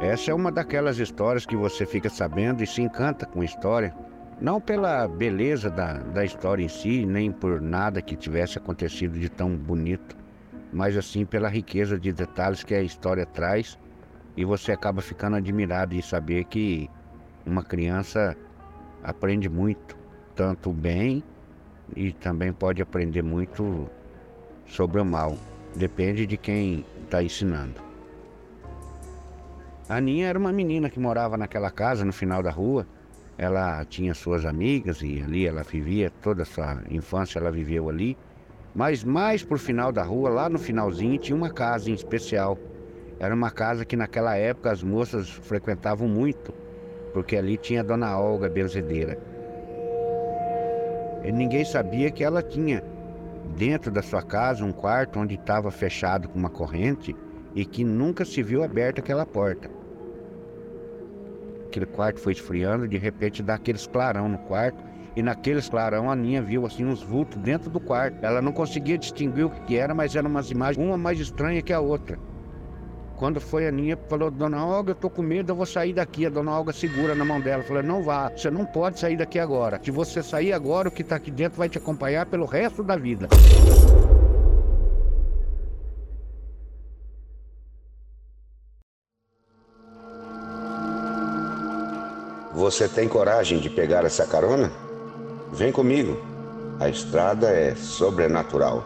Essa é uma daquelas histórias que você fica sabendo e se encanta com a história. Não pela beleza da, da história em si, nem por nada que tivesse acontecido de tão bonito, mas assim pela riqueza de detalhes que a história traz e você acaba ficando admirado em saber que uma criança aprende muito, tanto bem e também pode aprender muito sobre o mal. Depende de quem está ensinando. A Aninha era uma menina que morava naquela casa no final da rua. Ela tinha suas amigas e ali ela vivia, toda a sua infância ela viveu ali. Mas mais por final da rua, lá no finalzinho, tinha uma casa em especial. Era uma casa que naquela época as moças frequentavam muito, porque ali tinha a dona Olga benzedeira. E ninguém sabia que ela tinha dentro da sua casa um quarto onde estava fechado com uma corrente e que nunca se viu aberta aquela porta. Aquele quarto foi esfriando, de repente dá aqueles clarão no quarto, e naqueles clarão a Ninha viu assim uns vultos dentro do quarto. Ela não conseguia distinguir o que era, mas eram umas imagens, uma mais estranha que a outra. Quando foi a Ninha, falou, Dona Olga, eu tô com medo, eu vou sair daqui. A Dona Olga segura na mão dela, falou, não vá, você não pode sair daqui agora. Se você sair agora, o que tá aqui dentro vai te acompanhar pelo resto da vida. Você tem coragem de pegar essa carona? Vem comigo. A estrada é sobrenatural.